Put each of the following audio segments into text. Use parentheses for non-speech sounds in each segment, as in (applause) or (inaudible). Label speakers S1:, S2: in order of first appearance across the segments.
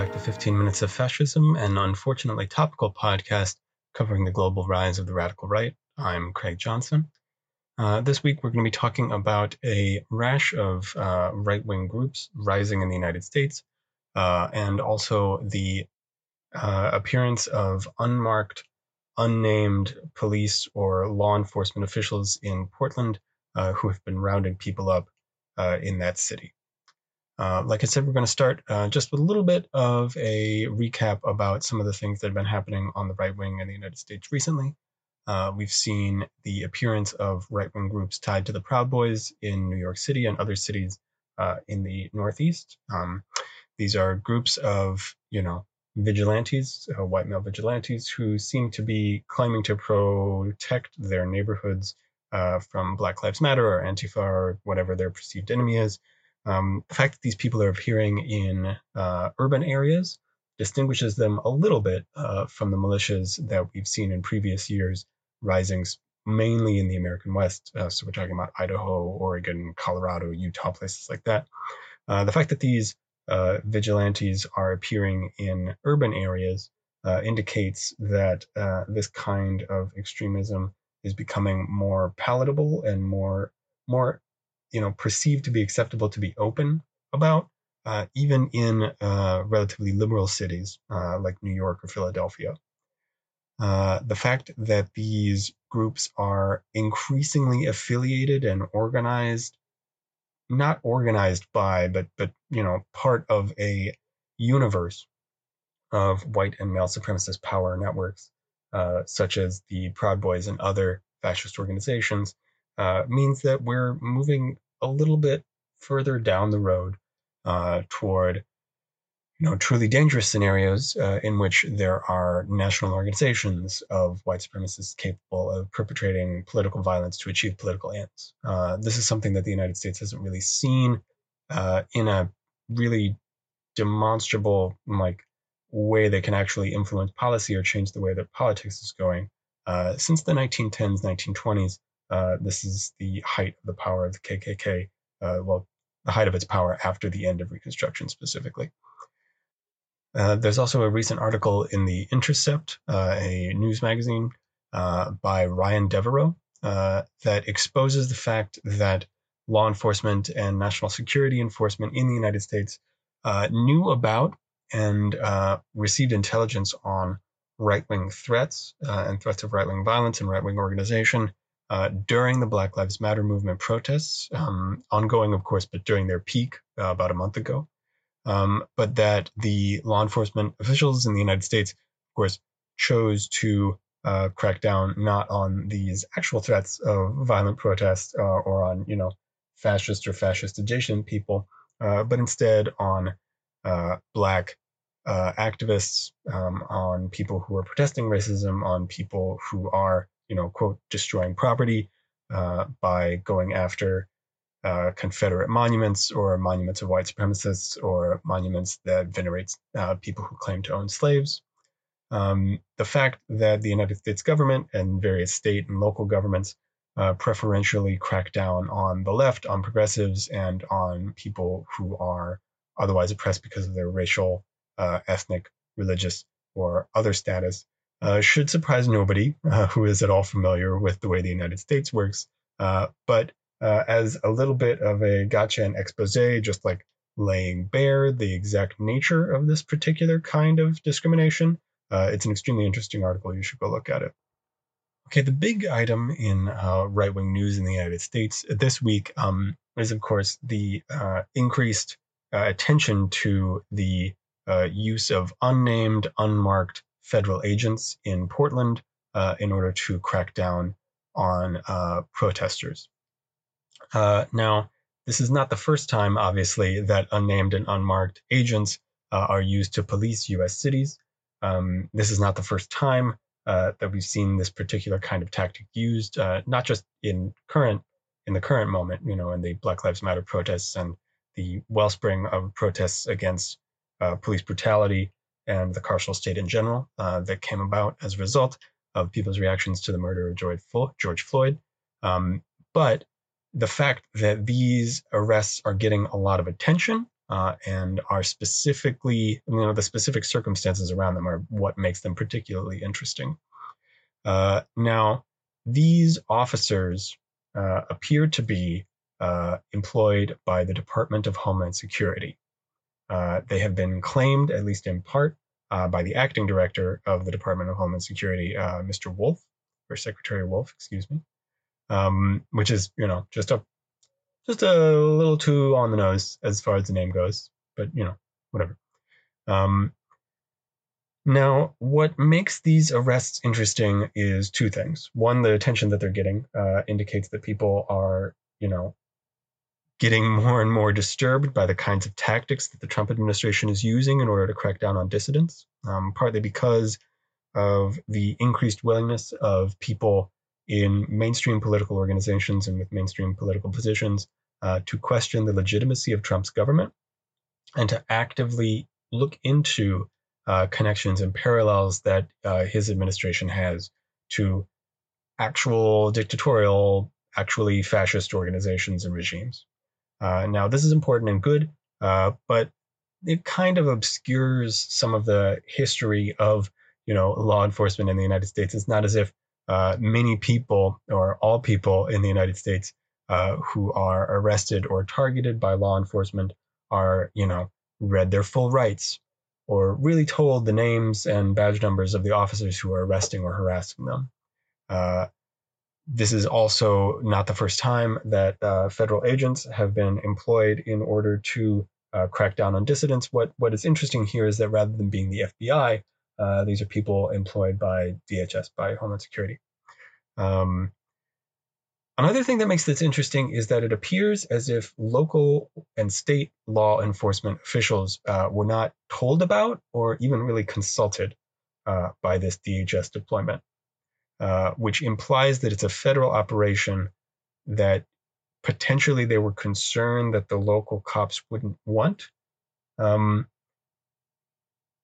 S1: back to 15 Minutes of Fascism, an unfortunately topical podcast covering the global rise of the radical right. I'm Craig Johnson. Uh, this week, we're going to be talking about a rash of uh, right wing groups rising in the United States, uh, and also the uh, appearance of unmarked, unnamed police or law enforcement officials in Portland uh, who have been rounding people up uh, in that city. Uh, like I said, we're going to start uh, just with a little bit of a recap about some of the things that have been happening on the right wing in the United States recently. Uh, we've seen the appearance of right wing groups tied to the Proud Boys in New York City and other cities uh, in the Northeast. Um, these are groups of, you know, vigilantes, uh, white male vigilantes, who seem to be claiming to protect their neighborhoods from Black Lives Matter or Antifa or whatever their perceived enemy is. Um, the fact that these people are appearing in uh, urban areas distinguishes them a little bit uh, from the militias that we've seen in previous years rising mainly in the American West. Uh, so we're talking about Idaho, Oregon, Colorado, Utah, places like that. Uh, the fact that these uh, vigilantes are appearing in urban areas uh, indicates that this kind of extremism is becoming more palatable and more more you know perceived to be acceptable to be open about, uh, even in uh, relatively liberal cities uh, like New York or Philadelphia. Uh, the fact that these groups are increasingly affiliated and organized, not organized by, but but you know part of a universe of white and male supremacist power networks, uh, such as the Proud Boys and other fascist organizations, uh, means that we're moving a little bit further down the road uh, toward you know truly dangerous scenarios uh, in which there are national organizations of white supremacists capable of perpetrating political violence to achieve political ends. Uh, this is something that the United States hasn't really seen uh, in a really demonstrable like way that can actually influence policy or change the way that politics is going uh, since the 1910s, 1920s, uh, this is the height of the power of the KKK. Uh, well, the height of its power after the end of Reconstruction, specifically. Uh, there's also a recent article in the Intercept, uh, a news magazine, by Ryan Devereaux that exposes the fact that law enforcement and national security enforcement in the United States knew about and received intelligence on right wing threats uh, and threats of right wing violence and right wing organization uh, during the Black Lives Matter movement protests, um, ongoing, of course, but during their peak uh, about a month ago. Um, but that the law enforcement officials in the United States, of course, chose to uh, crack down not on these actual threats of violent protests uh, or on, you know, fascist or fascist adjacent people, uh, but instead on black uh, activists, um, on people who are protesting racism, on people who are, you know, quote, destroying property uh, by going after uh, Confederate monuments or monuments of white supremacists or monuments that venerate uh, people who claim to own slaves. Um, the fact that the United States government and various state and local governments uh, preferentially crack down on the left, on progressives, and on people who are otherwise oppressed because of their racial uh, ethnic, religious, or other status uh, should surprise nobody uh, (laughs) who is at all familiar with the way the United States works. Uh, but uh, as a little bit of a gotcha and expose, just like laying bare the exact nature of this particular kind of discrimination, uh, it's an extremely interesting article. You should go look at it. Okay, the big item in uh, right wing news in the United States this week um, is, of course, the increased attention to the use of unnamed, unmarked federal agents in Portland uh, in order to crack down on uh, protesters. Uh, now, this is not the first time, obviously, that unnamed and unmarked agents uh, are used to police U.S. cities. Um, this is not the first time uh, that we've seen this particular kind of tactic used, not just in current in the current moment, you know, in the Black Lives Matter protests and the wellspring of protests against uh, police brutality and the carceral state in general uh, that came about as a result of people's reactions to the murder of George, Floyd. Um, but the fact that these arrests are getting a lot of attention uh, and are specifically, you know, the specific circumstances around them are what makes them particularly interesting. Uh, now, these officers uh, appear to be uh, employed by the Department of Homeland Security. Uh, they have been claimed, at least in part, uh, by the acting director of the Department of Homeland Security, Mr. Wolf, or Secretary Wolf, excuse me, um, which is, you know, just a just a little too on the nose as far as the name goes, but you know, whatever. Um, now, what makes these arrests interesting is two things. One, the attention that they're getting uh, indicates that people are, you know, getting more and more disturbed by the kinds of tactics that the Trump administration is using in order to crack down on dissidents, um, partly because of the increased willingness of people in mainstream political organizations and with mainstream political positions uh, to question the legitimacy of Trump's government and to actively look into uh, connections and parallels that uh, his administration has to actual dictatorial, actually fascist organizations and regimes. Uh, now, this is important and good, uh, but it kind of obscures some of the history of you know law enforcement in the United States. It's not as if uh, many people or all people in the United States uh, who are arrested or targeted by law enforcement are, you know, read their full rights or really told the names and badge numbers of the officers who are arresting or harassing them. This is also not the first time that uh, federal agents have been employed in order to uh, crack down on dissidents. What what is interesting here is that rather than being the FBI, uh, these are people employed by DHS, by Homeland Security. Um, Another thing that makes this interesting is that it appears as if local and state law enforcement officials uh, were not told about or even really consulted uh, by this DHS deployment, uh, which implies that it's a federal operation that potentially they were concerned that the local cops wouldn't want. Um,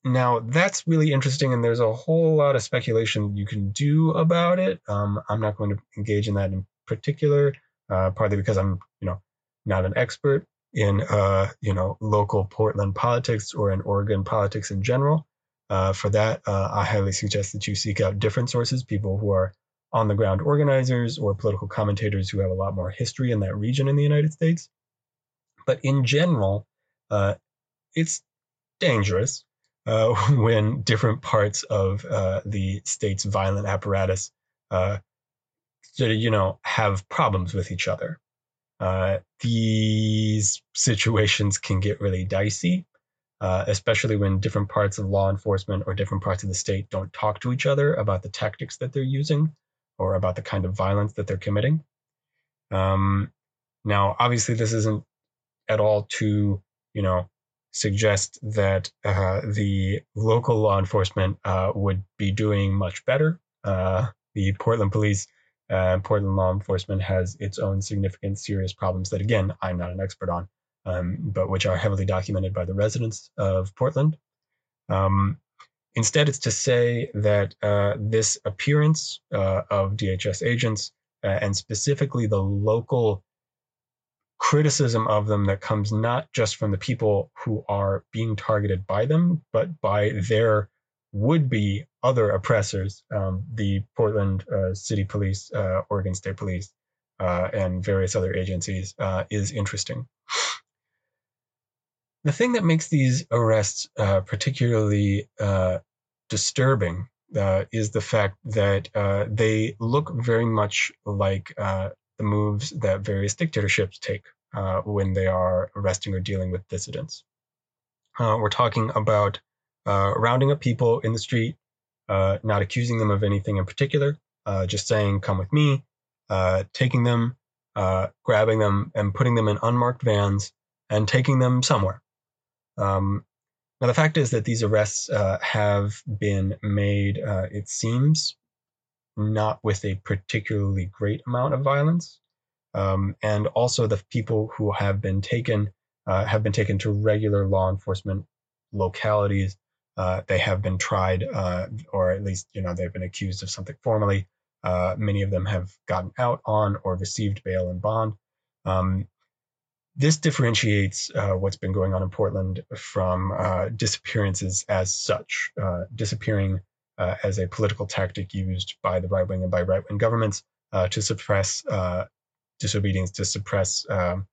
S1: now, that's really interesting, and there's a whole lot of speculation you can do about it. Um, I'm not going to engage in that in particular, uh, partly because I'm, you know, not an expert in, uh, you know, local Portland politics or in Oregon politics in general. Uh, for that, uh, I highly suggest that you seek out different sources, people who are on the ground organizers or political commentators who have a lot more history in that region in the United States. But in general, uh, it's dangerous uh, (laughs) when different parts of the state's violent apparatus you know, have problems with each other. Uh, these situations can get really dicey, uh, especially when different parts of law enforcement or different parts of the state don't talk to each other about the tactics that they're using or about the kind of violence that they're committing. Um, now, obviously, this isn't at all to, you know, suggest that uh, the local law enforcement uh, would be doing much better. Uh, the Portland police uh, Portland law enforcement has its own significant, serious problems that, again, I'm not an expert on, um, but which are heavily documented by the residents of Portland. Um, instead, it's to say that uh, this appearance uh, of DHS agents, uh, and specifically the local criticism of them that comes not just from the people who are being targeted by them, but by their would be other oppressors, um, the Portland uh, City Police, uh, Oregon State Police, uh, and various other agencies, uh, is interesting. The thing that makes these arrests uh, particularly uh, disturbing is the fact that they look very much like the moves that various dictatorships take when they are arresting or dealing with dissidents. we're talking about uh, rounding up people in the street, uh, not accusing them of anything in particular, uh, just saying, come with me, uh, taking them, uh, grabbing them, and putting them in unmarked vans and taking them somewhere. Um, now, the fact is that these arrests uh, have been made, it seems, not with a particularly great amount of violence. Um, and also, the people who have been taken have been taken to regular law enforcement localities uh, they have been tried, uh, or at least you know they've been accused of something formally. Uh, many of them have gotten out on or received bail and bond. Um, this differentiates uh, what's been going on in Portland from uh, disappearances as such, uh, disappearing uh, as a political tactic used by the right wing and by right wing governments uh, to suppress uh, disobedience, to suppress, um,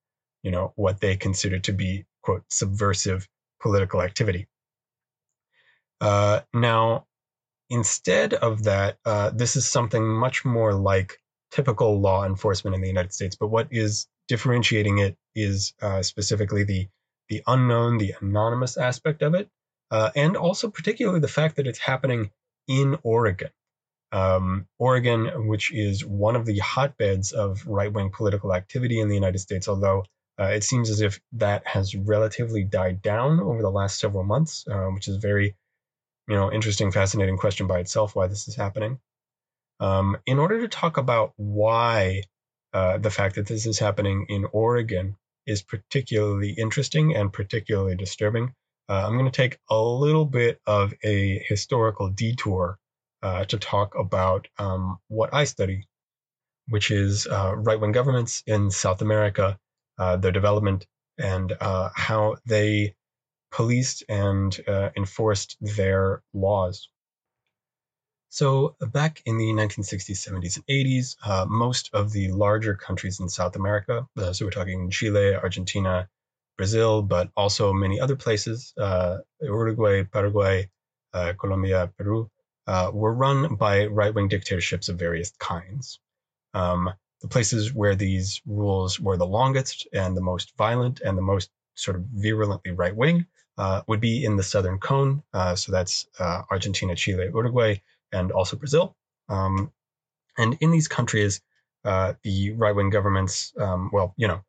S1: you know, what they consider to be quote subversive political activity. now, instead of that, this is something much more like typical law enforcement in the United States. But what is differentiating it is uh, specifically the the unknown, the anonymous aspect of it, uh, and also particularly the fact that it's happening in Oregon. Um, Oregon, which is one of the hotbeds of right wing political activity in the United States, although uh, it seems as if that has relatively died down over the last several months, uh, which is very, you know, interesting, fascinating question by itself why this is happening. Um, in order to talk about why uh, the fact that this is happening in Oregon is particularly interesting and particularly disturbing. Uh, I'm going to take a little bit of a historical detour uh, to talk about um, what I study, which is uh, right wing governments in South America, uh, their development, and how they policed and enforced their laws. So back in the 1960s, 70s, and 80s, uh, most of the larger countries in South America, uh, so we're talking Chile, Argentina, Brazil, but also many other places, uh, Uruguay, Paraguay, uh, Colombia, Peru, uh, were run by right-wing dictatorships of various kinds. Um, the places where these rules were the longest and the most violent and the most sort of virulently right-wing uh, would be in the southern cone. so that's Argentina, Chile, Uruguay, and also Brazil. Um, and in these countries, uh, the right wing governments, um, well, you know,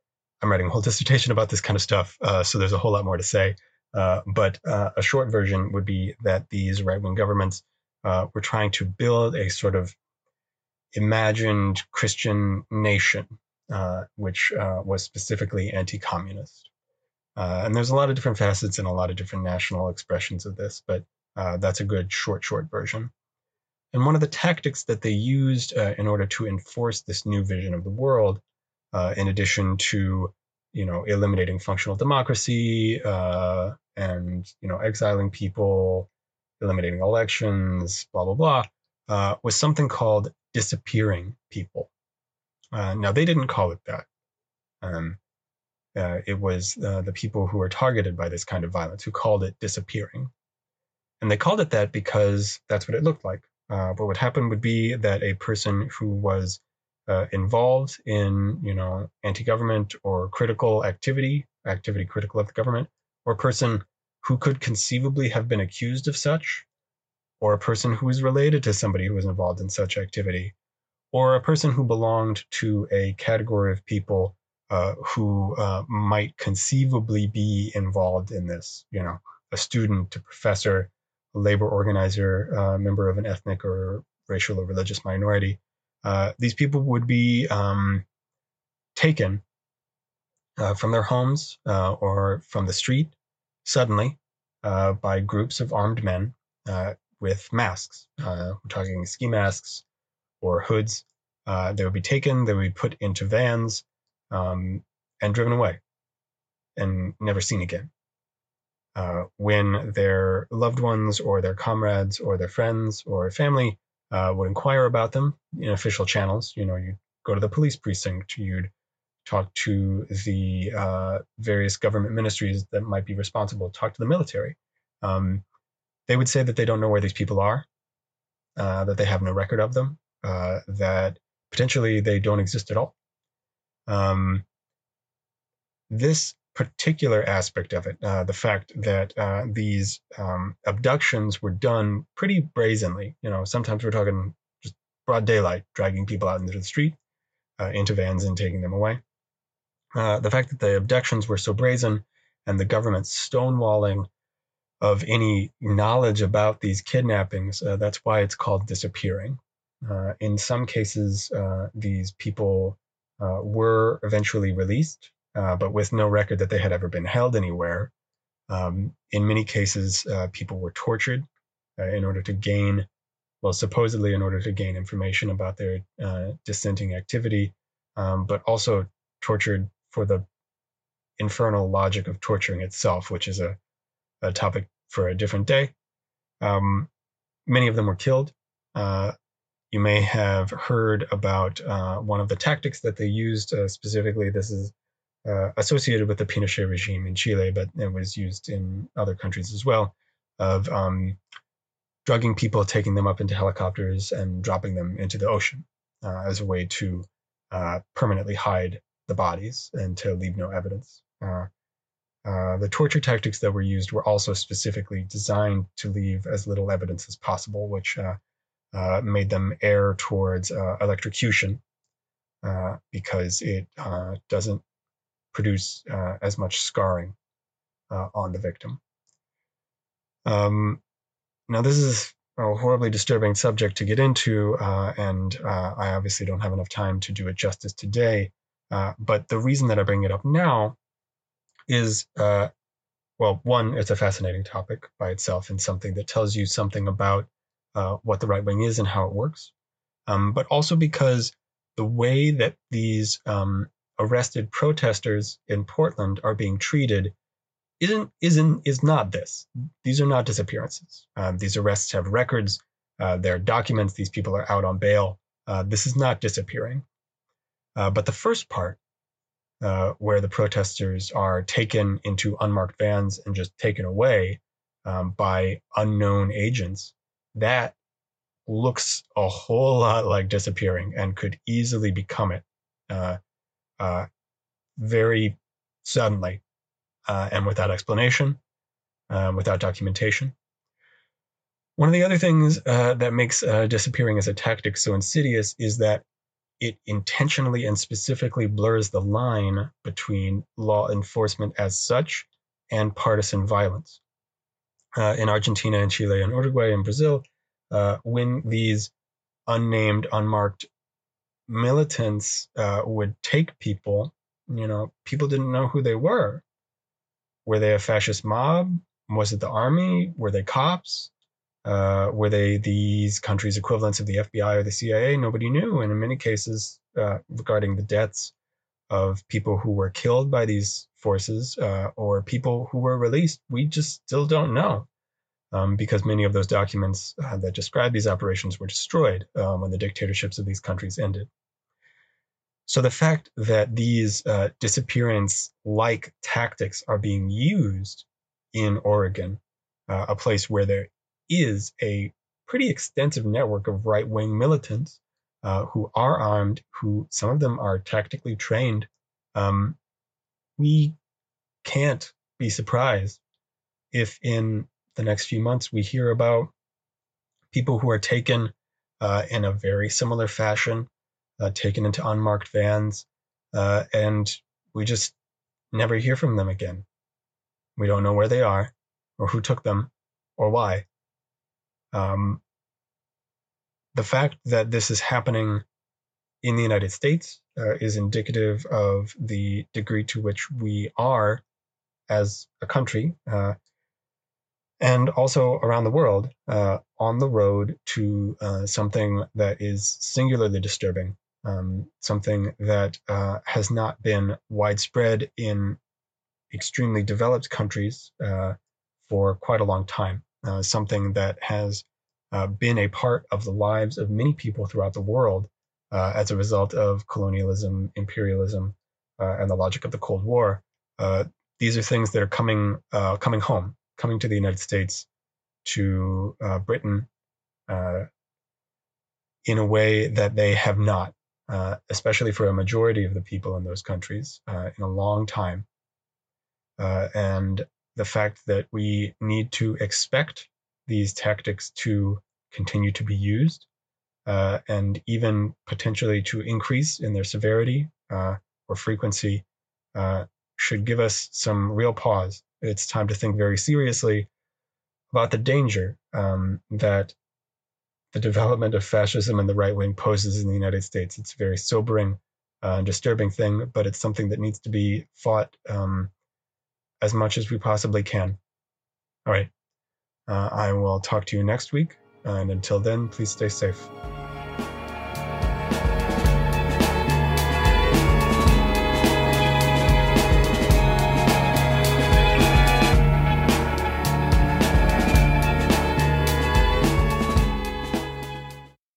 S1: I'm writing a whole (laughs) dissertation about this kind of stuff, uh, so there's a whole lot more to say. Uh, but uh, a short version would be that these right wing governments uh, were trying to build a sort of imagined Christian nation, uh, which was specifically anti communist. and there's a lot of different facets and a lot of different national expressions of this, but that's a good short, short version. And one of the tactics that they used uh, in order to enforce this new vision of the world, uh, in addition to you know eliminating functional democracy uh, and you know exiling people, eliminating elections, blah blah blah, uh, was something called disappearing people. Uh, now they didn't call it that. Um, uh, it was the people who were targeted by this kind of violence who called it disappearing. And they called it that because that's what it looked like. Uh, what happened would be that a person who was uh, involved in, you know, anti-government or critical activity, activity critical of the government, or a person who could conceivably have been accused of such, or a person who is related to somebody who was involved in such activity, or a person who belonged to a category of people uh, who uh, might conceivably be involved in this, you know, a student, a professor, labor organizer, a member of an ethnic or racial or religious minority, uh, these people would be um, taken uh, from their homes uh, or from the street suddenly uh, by groups of armed men uh, with masks. Uh, we're talking ski masks or hoods. they would be taken, they would be put into vans um, and driven away and never seen again uh, when their loved ones or their comrades or their friends or family uh, would inquire about them in official channels. You know, you'd go to the police precinct, you'd talk to the uh, various government ministries that might be responsible, talk to the military. Um, they would say that they don't know where these people are, uh, that they have no record of them, uh, that potentially they don't exist at all. Um, this particular aspect of it, uh, the fact that uh, these um, abductions were done pretty brazenly. You know, sometimes we're talking just broad daylight, dragging people out into the street, uh, into vans, and taking them away. Uh, the fact that the abductions were so brazen and the government stonewalling of any knowledge about these kidnappings, uh, that's why it's called disappearing. Uh, in some cases, these people were eventually released uh, but with no record that they had ever been held anywhere. Um, in many cases, uh, people were tortured uh, in order to gain, well, supposedly in order to gain information about their uh, dissenting activity, um, but also tortured for the infernal logic of torturing itself, which is a, a topic for a different day. Um, many of them were killed. Uh, you may have heard about uh, one of the tactics that they used uh, specifically. This is uh, associated with the Pinochet regime in Chile, but it was used in other countries as well, of um, drugging people, taking them up into helicopters, and dropping them into the ocean uh, as a way to uh, permanently hide the bodies and to leave no evidence. Uh, uh, the torture tactics that were used were also specifically designed to leave as little evidence as possible, which uh, uh, made them err towards electrocution because it doesn't produce as much scarring on the victim. Um, now, this is a horribly disturbing subject to get into, uh, and uh, I obviously don't have enough time to do it justice today. Uh, but the reason that I bring it up now is, uh, well, one, it's a fascinating topic by itself and something that tells you something about uh, what the right wing is and how it works. Um, but also because the way that these um, arrested protesters in Portland are being treated isn't isn't is not this. These are not disappearances. Um, these arrests have records. Uh, there are documents. These people are out on bail. Uh, this is not disappearing. Uh, but the first part, uh, where the protesters are taken into unmarked vans and just taken away um, by unknown agents, that looks a whole lot like disappearing and could easily become it uh, very suddenly uh, and without explanation, um, without documentation. One of the other things uh, that makes uh, disappearing as a tactic so insidious is that it intentionally and specifically blurs the line between law enforcement as such and partisan violence. Uh, in Argentina and Chile and Uruguay and Brazil, when these unnamed, unmarked militants uh, would take people, you know, people didn't know who they were. Were they a fascist mob? Was it the army? Were they cops? Uh, were they these countries' equivalents of the FBI or the CIA? Nobody knew. And in many cases, uh, regarding the deaths of people who were killed by these forces uh, or people who were released, we just still don't know. Um, because many of those documents uh, that describe these operations were destroyed um, when the dictatorships of these countries ended. So the fact that these uh, disappearance like tactics are being used in Oregon, uh, a place where there is a pretty extensive network of right wing militants uh, who are armed, who some of them are tactically trained, um, we can't be surprised if in the next few months we hear about people who are taken uh, in a very similar fashion uh, taken into unmarked vans, uh, and we just never hear from them again. We don't know where they are, or who took them, or why. Um, the fact that this is happening in the United States uh, is indicative of the degree to which we are, as a country, uh, and also around the world, uh, on the road to uh, something that is singularly disturbing um, something that uh, has not been widespread in extremely developed countries uh, for quite a long time, uh, something that has uh, been a part of the lives of many people throughout the world as a result of colonialism, imperialism, and the logic of the Cold War. these are things that are coming coming home, coming to the United States, to Britain, in a way that they have not uh, especially for a majority of the people in those countries, uh, in a long time. Uh, and the fact that we need to expect these tactics to continue to be used uh, and even potentially to increase in their severity uh, or frequency uh, should give us some real pause. It's time to think very seriously about the danger um, that the development of fascism and the right wing poses in the United States. It's a very sobering uh, and disturbing thing, but it's something that needs to be fought um, as much as we possibly can. All right. Uh, I will talk to you next week. And until then, please stay safe.